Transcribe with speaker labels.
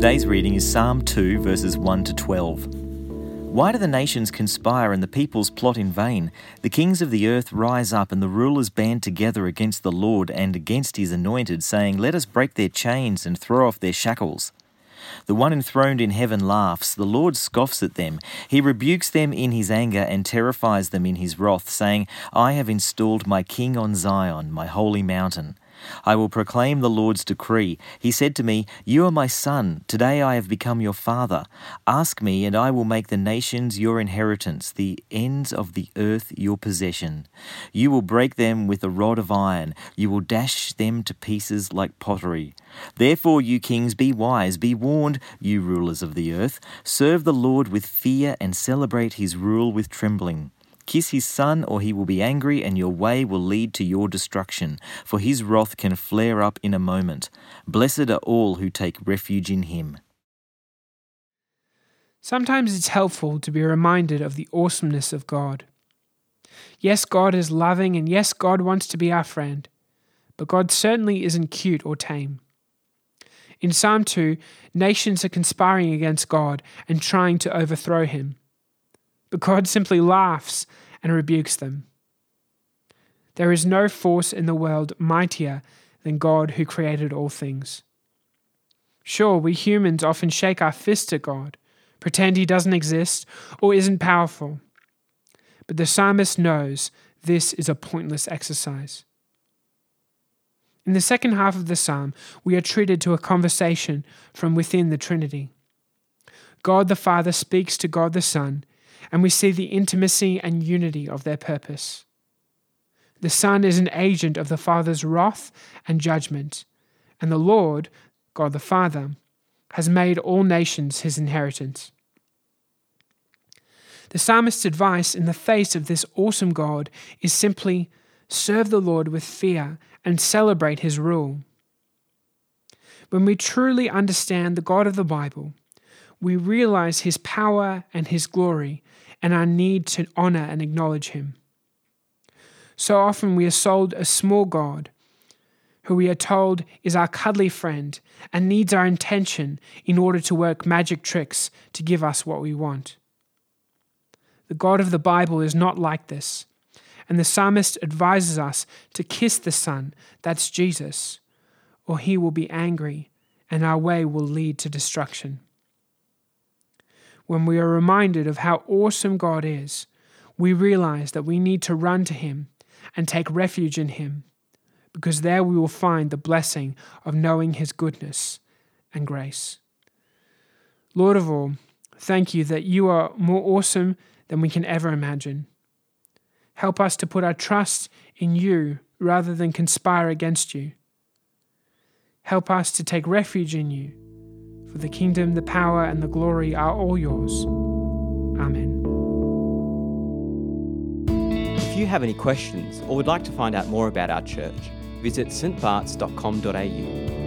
Speaker 1: Today's reading is Psalm 2, verses 1 to 12. Why do the nations conspire and the peoples plot in vain? The kings of the earth rise up and the rulers band together against the Lord and against his anointed, saying, Let us break their chains and throw off their shackles. The one enthroned in heaven laughs, the Lord scoffs at them. He rebukes them in his anger and terrifies them in his wrath, saying, I have installed my king on Zion, my holy mountain. I will proclaim the Lord's decree. He said to me, You are my son. Today I have become your father. Ask me, and I will make the nations your inheritance, the ends of the earth your possession. You will break them with a rod of iron. You will dash them to pieces like pottery. Therefore, you kings, be wise, be warned, you rulers of the earth. Serve the Lord with fear and celebrate his rule with trembling. Kiss his son, or he will be angry, and your way will lead to your destruction, for his wrath can flare up in a moment. Blessed are all who take refuge in him.
Speaker 2: Sometimes it's helpful to be reminded of the awesomeness of God. Yes, God is loving, and yes, God wants to be our friend, but God certainly isn't cute or tame. In Psalm 2, nations are conspiring against God and trying to overthrow him. But God simply laughs and rebukes them. There is no force in the world mightier than God who created all things. Sure, we humans often shake our fist at God, pretend he doesn't exist or isn't powerful. But the psalmist knows this is a pointless exercise. In the second half of the psalm, we are treated to a conversation from within the Trinity. God the Father speaks to God the Son and we see the intimacy and unity of their purpose. The Son is an agent of the Father's wrath and judgment, and the Lord, God the Father, has made all nations his inheritance. The psalmist's advice in the face of this awesome God is simply serve the Lord with fear and celebrate his rule. When we truly understand the God of the Bible, we realize his power and his glory and our need to honor and acknowledge him. So often we are sold a small God who we are told is our cuddly friend and needs our intention in order to work magic tricks to give us what we want. The God of the Bible is not like this, and the psalmist advises us to kiss the Son, that's Jesus, or he will be angry and our way will lead to destruction when we are reminded of how awesome God is, we realize that we need to run to Him and take refuge in Him, because there we will find the blessing of knowing His goodness and grace. Lord of all, thank you that you are more awesome than we can ever imagine. Help us to put our trust in you rather than conspire against you. Help us to take refuge in you for the kingdom, the power, and the glory are all yours. Amen.
Speaker 3: If you have any questions or would like to find out more about our church, visit stbarts.com.au